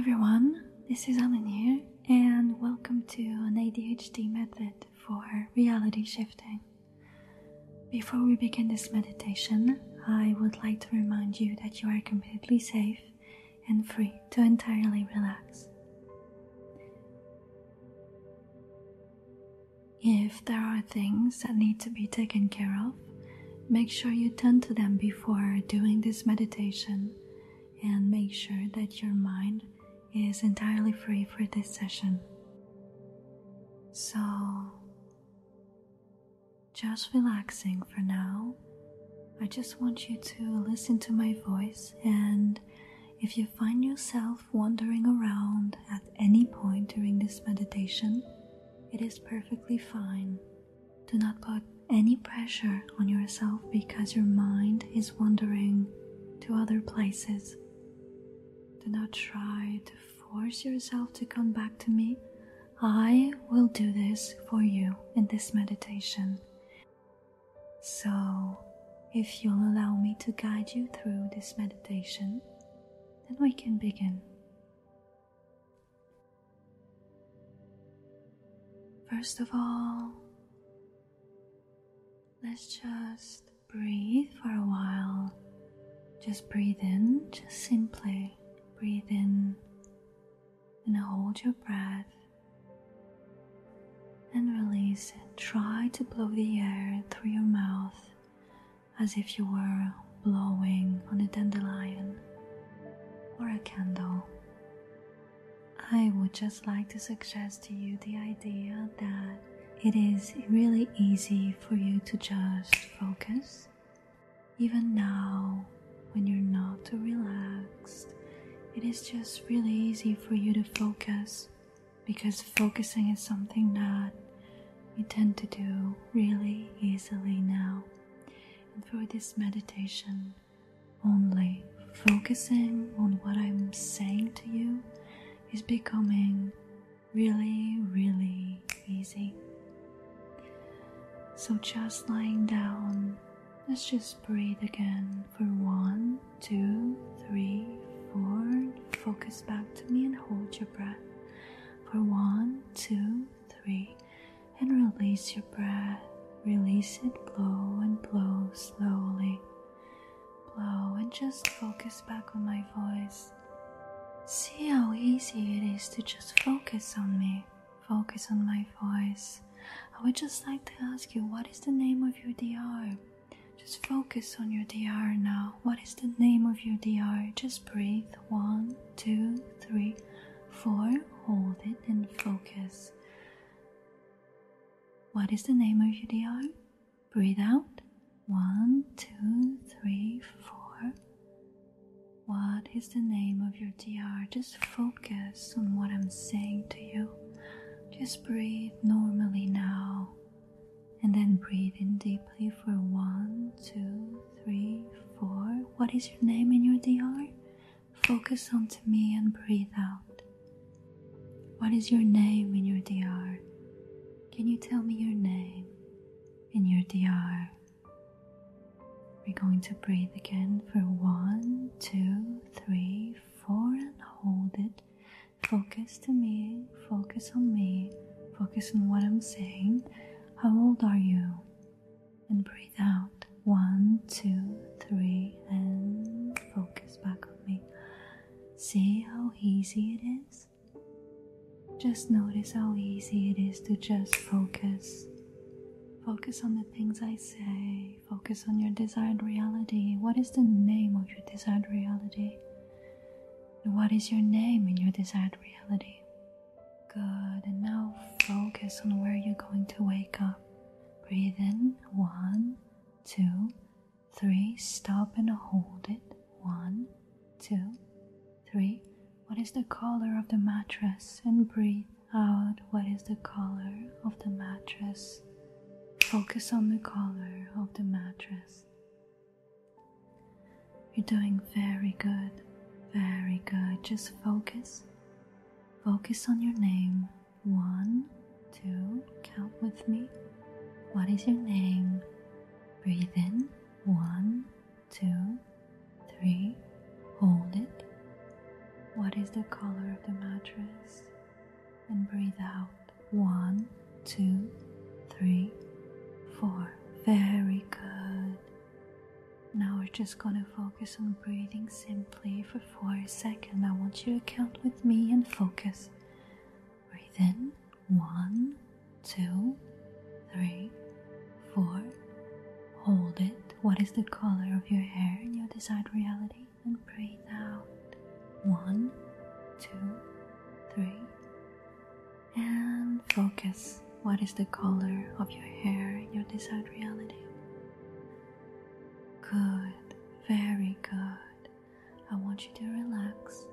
everyone, this is Alan here, and welcome to an ADHD method for reality shifting. Before we begin this meditation, I would like to remind you that you are completely safe and free to entirely relax. If there are things that need to be taken care of, make sure you tend to them before doing this meditation and make sure that your mind is entirely free for this session. So, just relaxing for now. I just want you to listen to my voice, and if you find yourself wandering around at any point during this meditation, it is perfectly fine. Do not put any pressure on yourself because your mind is wandering to other places. Do not try to force yourself to come back to me. I will do this for you in this meditation. So, if you'll allow me to guide you through this meditation, then we can begin. First of all, let's just breathe for a while. Just breathe in, just simply breathe in and hold your breath and release it. Try to blow the air through your mouth as if you were blowing on a dandelion or a candle. I would just like to suggest to you the idea that it is really easy for you to just focus. Even now, when you're not too relaxed, it is just really easy for you to focus because focusing is something that you tend to do really easily now. And for this meditation, only focusing on what I'm saying to you is becoming really, really easy. So, just lying down, let's just breathe again for one, two, three, four. Focus back to me and hold your breath for one, two, three, and release your breath. Release it, blow and blow slowly. Blow and just focus back on my voice. See how easy it is to just focus on me, focus on my voice. I would just like to ask you what is the name of your DR? Just focus on your DR now. What is the name of your DR? Just breathe. One, two, three, four. Hold it and focus. What is the name of your DR? Breathe out. One, two, three, four. What is the name of your DR? Just focus on what I'm saying to you. Just breathe normally now. And then breathe in deeply for one, two, three, four. What is your name in your DR? Focus onto me and breathe out. What is your name in your DR? Can you tell me your name in your DR? We're going to breathe again for one, two, three, four, and hold it. Focus to me, focus on me, focus on what I'm saying. How old are you? And breathe out. One, two, three, and focus back on me. See how easy it is? Just notice how easy it is to just focus Focus on the things I say. Focus on your desired reality. What is the name of your desired reality? What is your name in your desired reality? Good. And now focus on where you're going to wake up. Breathe in. One, two, three. Stop and hold it. One, two, three. What is the color of the mattress? And breathe out. What is the color of the mattress? Focus on the color of the mattress. You're doing very good, very good. Just focus. Focus on your name. One, two, count with me. What is your name? Breathe in. One, two, three. Hold it. what is the color of the mattress? And breathe out. One, two, three, four. Very just gonna focus on breathing simply for four seconds. I want you to count with me and focus. Breathe in. One, two, three, four. Hold it. What is the color of your hair in your desired reality? And breathe out. One, two, three. And focus. What is the color of your hair in your desired reality? Good, very good. I want you to relax.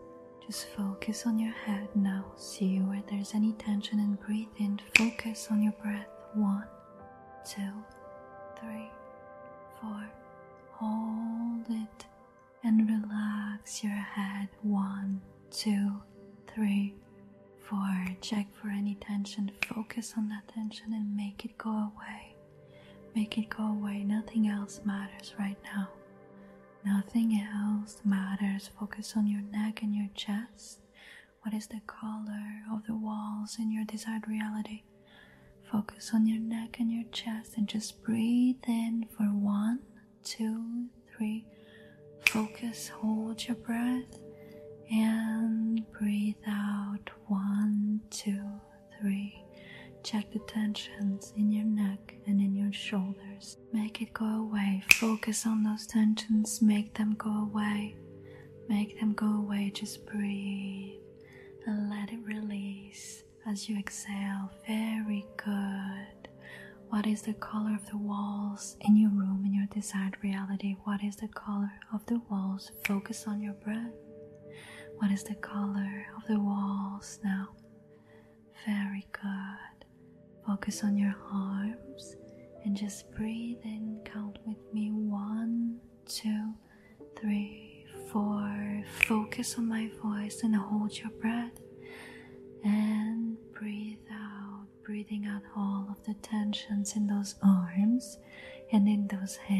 Just focus on your head now. See where there's any tension and breathe in. Focus on your breath. One, two, three, four. Hold it and relax your head. One, two, three, four. Check for any tension. Focus on that tension and make it go away. Make it go away. Nothing else matters right now. Nothing else matters. Focus on your neck and your chest. What is the color of the walls in your desired reality? Focus on your neck and your chest and just breathe in for one, two, three. Focus, hold your breath and breathe out one, two, three. Check the tensions in your neck and in your shoulders. Make it go away. Focus on those tensions. Make them go away. Make them go away. Just breathe and let it release as you exhale. Very good. What is the color of the walls in your room in your desired reality? What is the color of the walls? Focus on your breath. What is the color of the walls now? Very good. Focus on your arms and just breathe in. Count with me one, two, three, four. Focus on my voice and hold your breath. And breathe out, breathing out all of the tensions in those arms and in those hands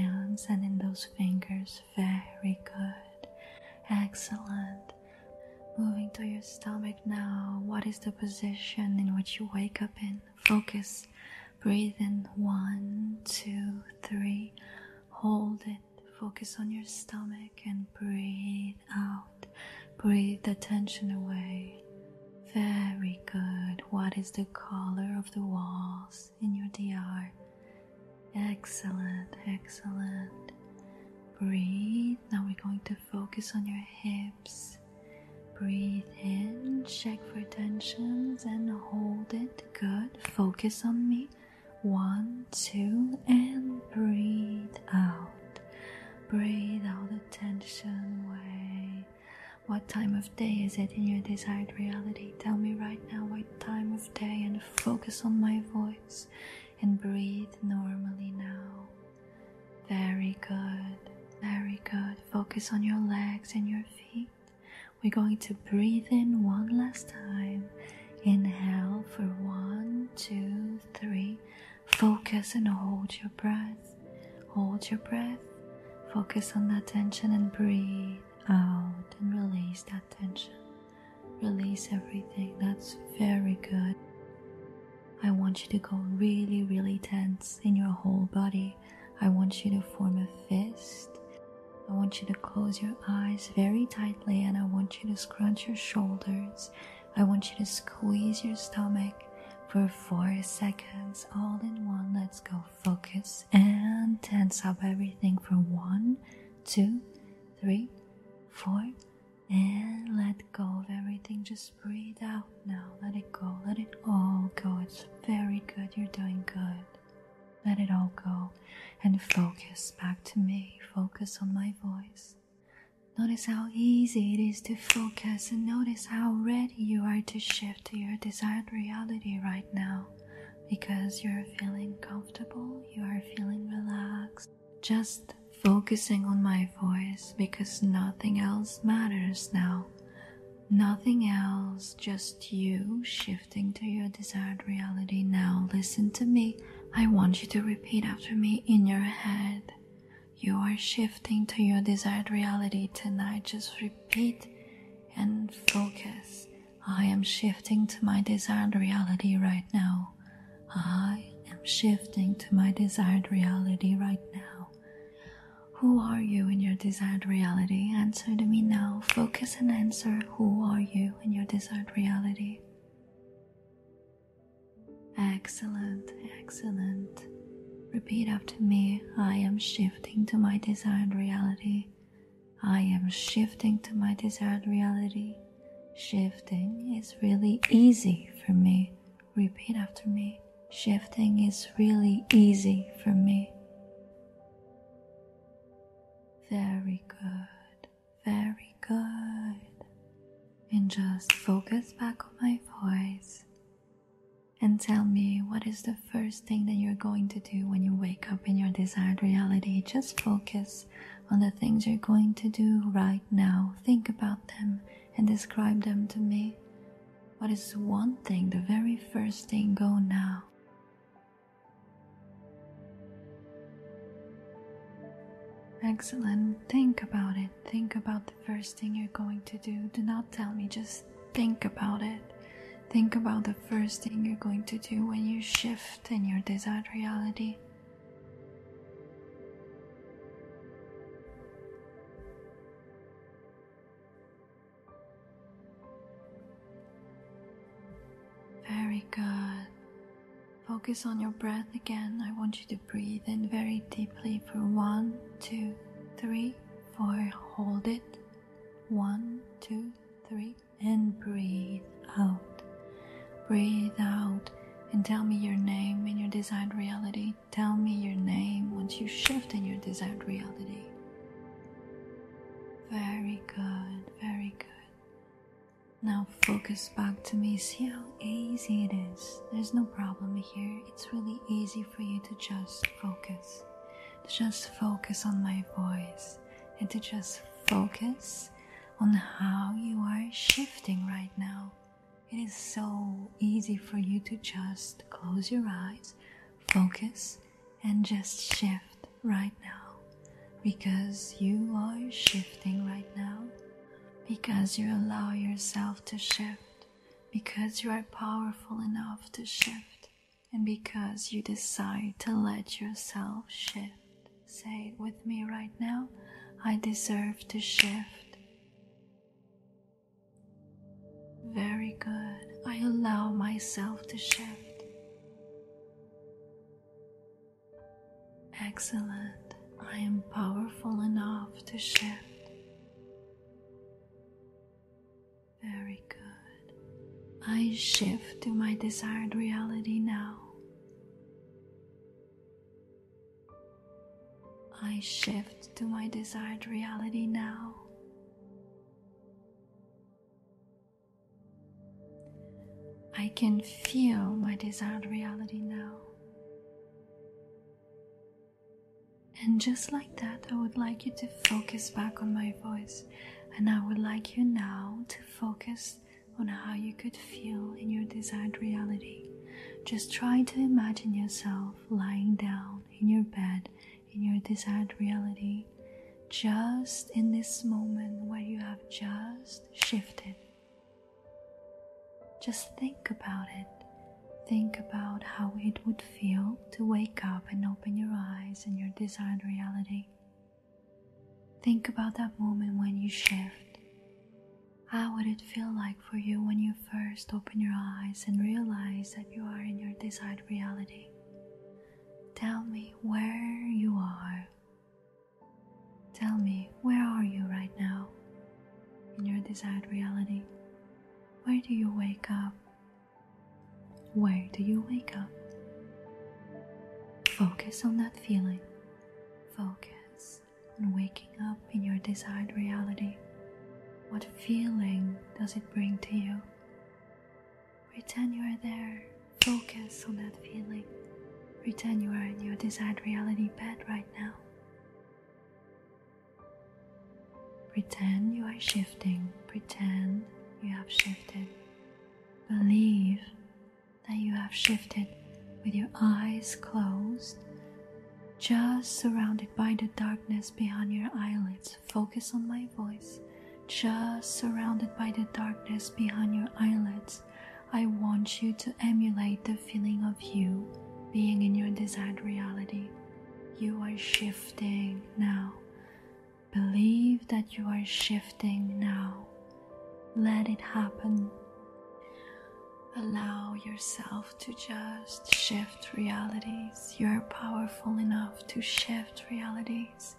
Breathe out the tension away. What time of day is it in your desired reality? Tell me right now what time of day and focus on my voice and breathe normally now. Very good, very good. Focus on your legs and your feet. We're going to breathe in one last time. Inhale for one, two, three. Focus and hold your breath. Hold your breath. Focus on that tension and breathe out and release that tension. Release everything. That's very good. I want you to go really, really tense in your whole body. I want you to form a fist I want you to close your eyes very tightly and I want you to scrunch your shoulders. I want you to squeeze your stomach for four seconds, all in one. Let's go. Focus and tense up everything for one, two, three, four, and let go of everything. Just breathe out now. Let it go. Let it all go. It's very good. You're doing good. Let it all go and focus back to me. Focus on my voice. Notice how easy it is to focus and notice how ready you are to shift to your desired reality right now because you're feeling comfortable, you are feeling relaxed. Just focusing on my voice because nothing else matters now. Nothing else, just you shifting to your desired reality now. Listen to me. I want you to repeat after me in your head. You are shifting to your desired reality tonight. Just repeat and focus I am shifting to my desired reality right now. I am shifting to my desired reality right now. Who are you in your desired reality? Answer to me now. Focus and answer. Who are you in your desired reality? Excellent, excellent. Repeat after me I am shifting to my desired reality. I am shifting to my desired reality. Shifting is really easy for me. Repeat after me. Shifting is really easy for me. Very good, very good. And just focus back on my voice and tell me what is the first thing that you're going to do when you wake up in your desired reality. Just focus on the things you're going to do right now. Think about them and describe them to me. What is one thing, the very first thing? Go now. Excellent. Think about it. Think about the first thing you're going to do. Do not tell me, just think about it. Think about the first thing you're going to do when you shift in your desired reality. Very good. Focus on your breath again. I want you to breathe in very deeply for one, two, three, four. Hold it. One, two, three, and breathe out. Breathe out and tell me your name in your desired reality. Tell me your name once you shift in your desired reality. Very good, very good. Now focus back to me. See how easy it is. There's no problem here. It's really easy for you to just focus. To just focus on my voice and to just focus on how you are shifting right now. It is so easy for you to just close your eyes, focus, and just shift right now. Because you are shifting right now, because you allow yourself to shift, because you are powerful enough to shift, and because you decide to let yourself shift. Say it with me right now. I deserve to shift. Very good. I allow myself to shift. Excellent. I am powerful enough to shift. Very good. I shift to my desired reality now. I shift to my desired reality now. I can feel my desired reality now. And just like that, I would like you to focus back on my voice. And I would like you now to focus on how you could feel in your desired reality. Just try to imagine yourself lying down in your bed in your desired reality, just in this moment where you have just shifted just think about it. Think about how it would feel to wake up and open your eyes in your desired reality. Think about that moment when you shift. How would it feel like for you when you first open your eyes and realize that you are in your desired reality? Tell me where you are. Tell me where are you right now in your desired reality? Where do you wake up? Where do you wake up? Focus on that feeling. Focus on waking up in your desired reality. What feeling does it bring to you? Pretend you are there. Focus on that feeling. Pretend you are in your desired reality bed right now. Pretend you are shifting. Pretend you have shifted. Believe that you have shifted with your eyes closed, just surrounded by the darkness behind your eyelids. Focus on my voice. just surrounded by the darkness behind your eyelids, I want you to emulate the feeling of you being in your desired reality. You are shifting now. Believe that you are shifting now. Let it happen. Allow yourself to just shift realities. You are powerful enough to shift realities.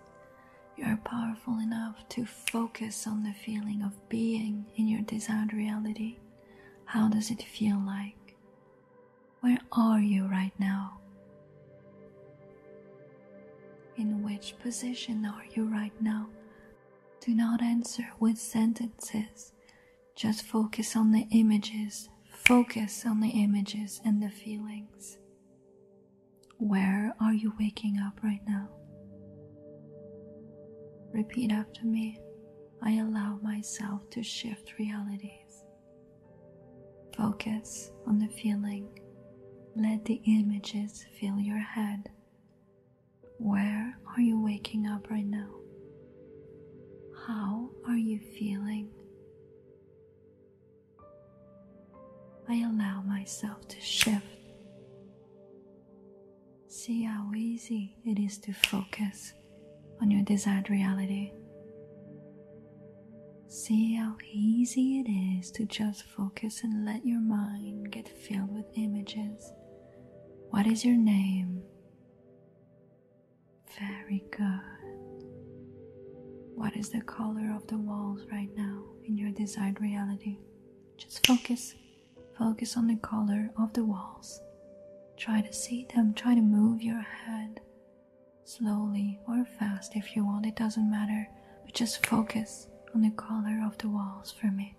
You are powerful enough to focus on the feeling of being in your desired reality. How does it feel like? Where are you right now? In which position are you right now? Do not answer with sentences. Just focus on the images. Focus on the images and the feelings. Where are you waking up right now? Repeat after me. I allow myself to shift realities. Focus on the feeling. Let the images fill your head. Where are you waking up right now? How are you feeling? I allow myself to shift. See how easy it is to focus on your desired reality. See how easy it is to just focus and let your mind get filled with images. What is your name? Very good. What is the color of the walls right now in your desired reality? Just focus. Focus on the color of the walls. Try to see them. Try to move your head slowly or fast if you want. It doesn't matter. But just focus on the color of the walls for me.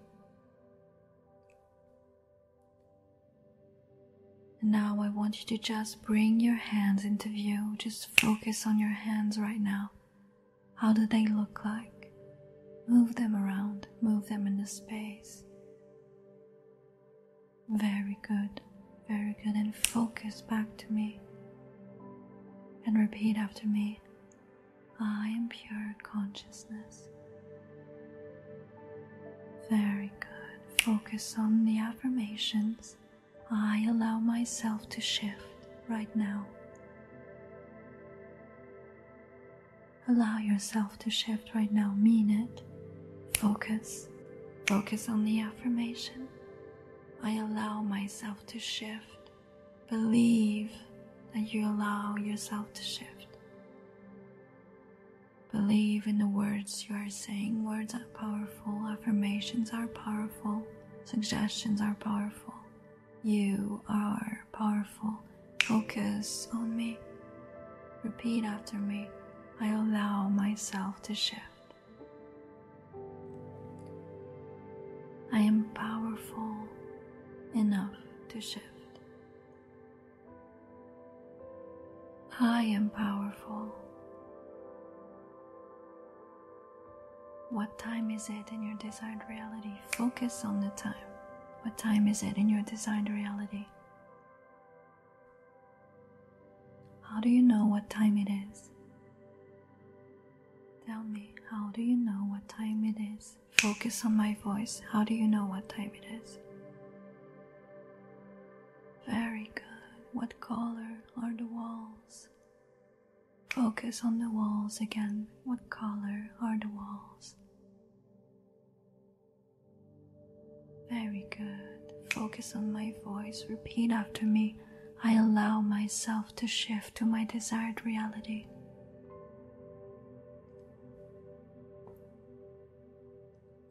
Now I want you to just bring your hands into view. Just focus on your hands right now. How do they look like? Move them around, move them in the space. Very good, very good. And focus back to me. And repeat after me I am pure consciousness. Very good. Focus on the affirmations I allow myself to shift right now. Allow yourself to shift right now. Mean it. Focus. Focus on the affirmation. I allow myself to shift. Believe that you allow yourself to shift. Believe in the words you are saying. Words are powerful, affirmations are powerful, suggestions are powerful. You are powerful. Focus on me. Repeat after me. I allow myself to shift. I am powerful enough to shift. I am powerful. What time is it in your desired reality? Focus on the time. What time is it in your desired reality? How do you know what time it is? Tell me, how do you know what time it is? Focus on my voice. How do you know what time it is? Very good. What color are the walls? Focus on the walls again. What color are the walls? Very good. Focus on my voice. Repeat after me. I allow myself to shift to my desired reality.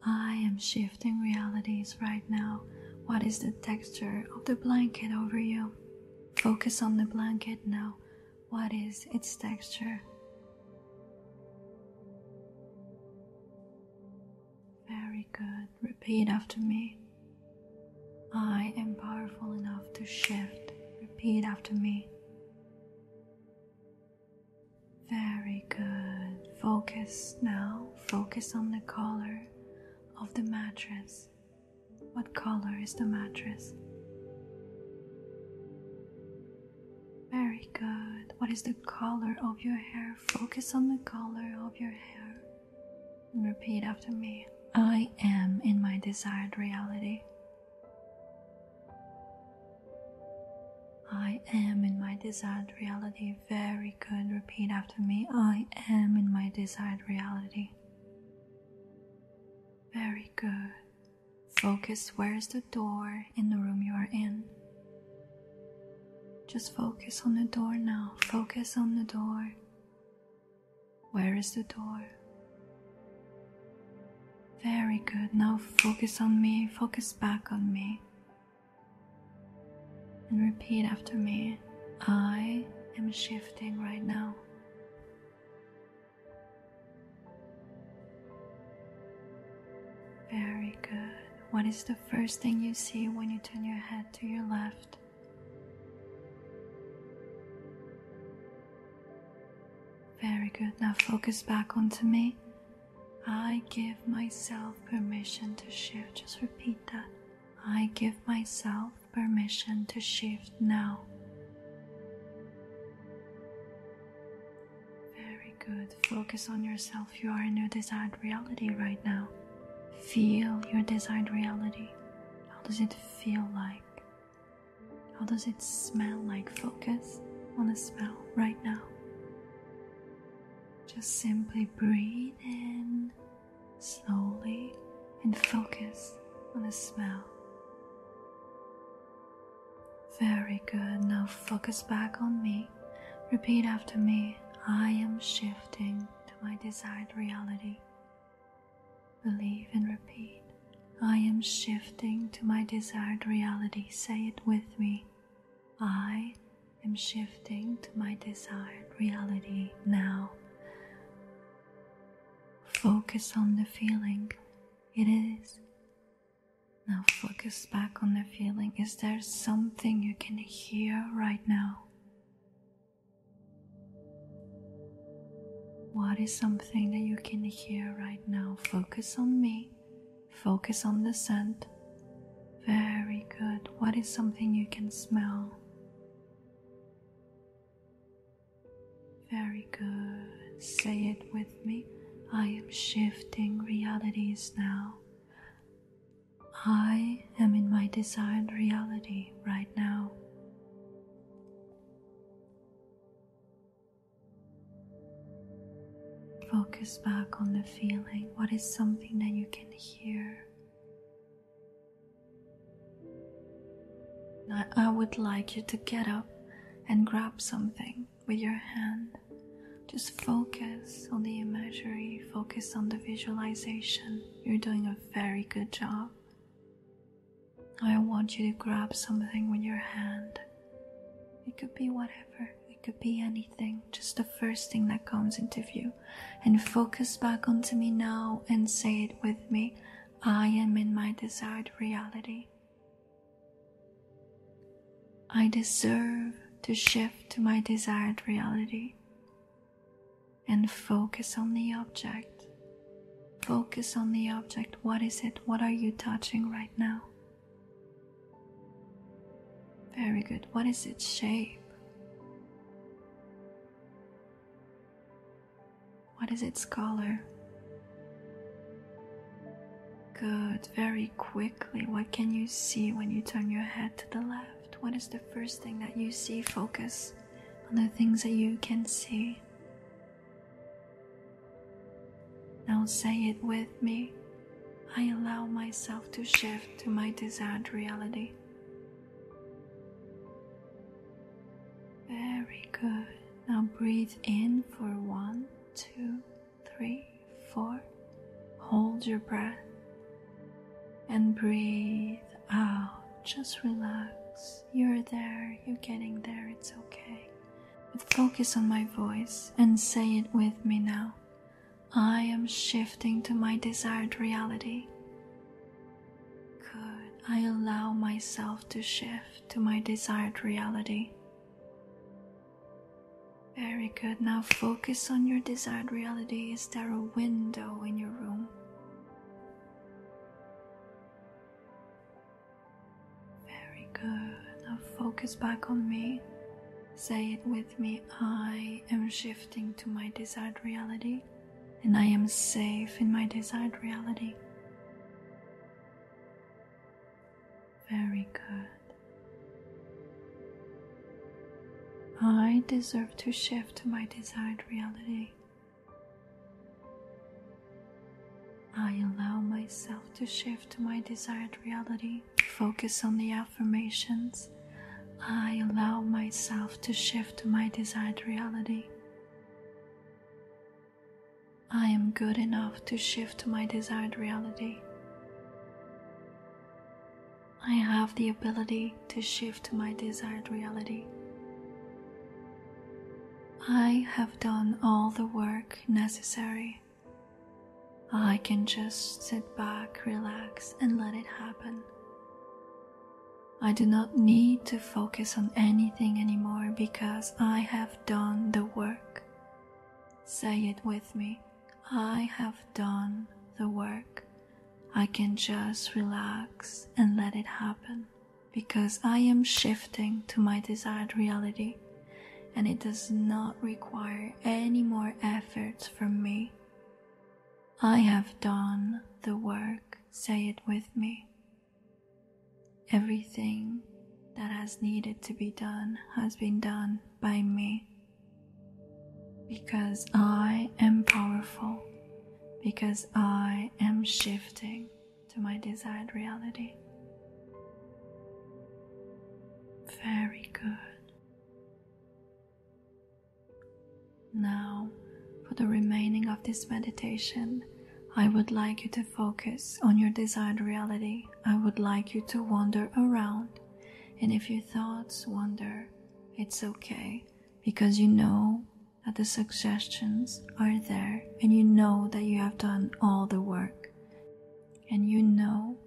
I am shifting realities right now. What is the texture of the blanket over you? Focus on the blanket now. What is its texture? Very good. Repeat after me. I am powerful enough to shift. Repeat after me. Very good. Focus now. Focus on the color of the mattress. What color is the mattress? Very good. What is the color of your hair? Focus on the color of your hair. And repeat after me. I am in my desired reality. I am in my desired reality. Very good. Repeat after me. I am in my desired reality. Very good. Focus where is the door in the room you are in. Just focus on the door now. Focus on the door. Where is the door? Very good. Now focus on me. Focus back on me. And repeat after me. I am shifting right now. Very good. What is the first thing you see when you turn your head to your left? Very good. Now focus back onto me. I give myself permission to shift. Just repeat that. I give myself permission to shift now. Very good. Focus on yourself. You are in your desired reality right now. Feel your desired reality. How does it feel like? How does it smell like? Focus on the smell right now. Just simply breathe in slowly and focus on the smell. Very good. Now focus back on me. Repeat after me. I am shifting to my desired reality. Believe and repeat. I am shifting to my desired reality. Say it with me. I am shifting to my desired reality now. Focus on the feeling. It is. Now focus back on the feeling. Is there something you can hear right now? What is something that you can hear right now? Focus on me. Focus on the scent. Very good. What is something you can smell? Very good. Say it with me. I am shifting realities now. I am in my desired reality right now. Focus back on the feeling. What is something that you can hear? Now, I would like you to get up and grab something with your hand. Just focus on the imagery, focus on the visualization. You're doing a very good job. I want you to grab something with your hand. It could be whatever, it could be anything, just the first thing that comes into view. And focus back onto me now and say it with me I am in my desired reality. I deserve to shift to my desired reality and focus on the object. Focus on the object. What is it? What are you touching right now? Very good. What is its shape? What is its color? Good. Very quickly, what can you see when you turn your head to the left? What is the first thing that you see? Focus on the things that you can see. Now say it with me. I allow myself to shift to my desired reality. Very good. Now breathe in for one, two, three, four. Hold your breath and breathe out. Just relax. You're there, you're getting there, it's okay. But focus on my voice and say it with me now. I am shifting to my desired reality. Good. I allow myself to shift to my desired reality. Very good. Now focus on your desired reality. Is there a window in your room? Very good. Now focus back on me. Say it with me I am shifting to my desired reality, and I am safe in my desired reality. Very good. I deserve to shift to my desired reality. I allow myself to shift to my desired reality. Focus on the affirmations. I allow myself to shift to my desired reality. I am good enough to shift to my desired reality. I have the ability to shift to my desired reality. I have done all the work necessary. I can just sit back, relax, and let it happen. I do not need to focus on anything anymore because I have done the work. Say it with me. I have done the work. I can just relax and let it happen because I am shifting to my desired reality and it does not require any more efforts from me. I have done the work, say it with me. Everything that has needed to be done has been done by me. Because I am powerful, because I am shifting to my desired reality. Very of this meditation, I would like you to focus on your desired reality. I would like you to wander around. And if your thoughts wander, it's okay because you know that the suggestions are there and you know that you have done all the work. And you know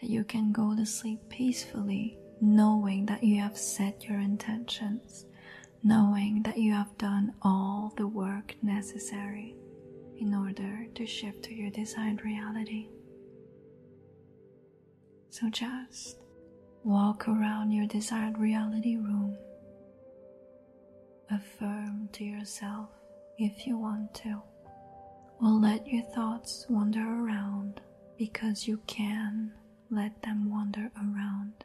that you can go to sleep peacefully knowing that you have set your intentions knowing that you have done all the work necessary in order to shift to your desired reality. So just walk around your desired reality room. Affirm to yourself if you want to, or let your thoughts wander around because you can let them wander around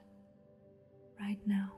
right now.